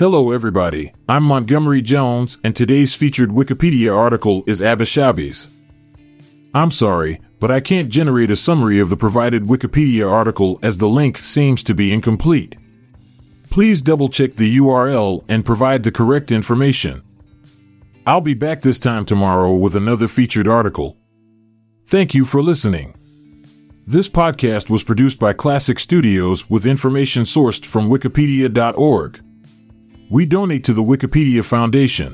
Hello, everybody. I'm Montgomery Jones, and today's featured Wikipedia article is Abishabis. I'm sorry, but I can't generate a summary of the provided Wikipedia article as the link seems to be incomplete. Please double check the URL and provide the correct information. I'll be back this time tomorrow with another featured article. Thank you for listening. This podcast was produced by Klassic Studios with information sourced from Wikipedia.org. We donate to the Wikipedia Foundation.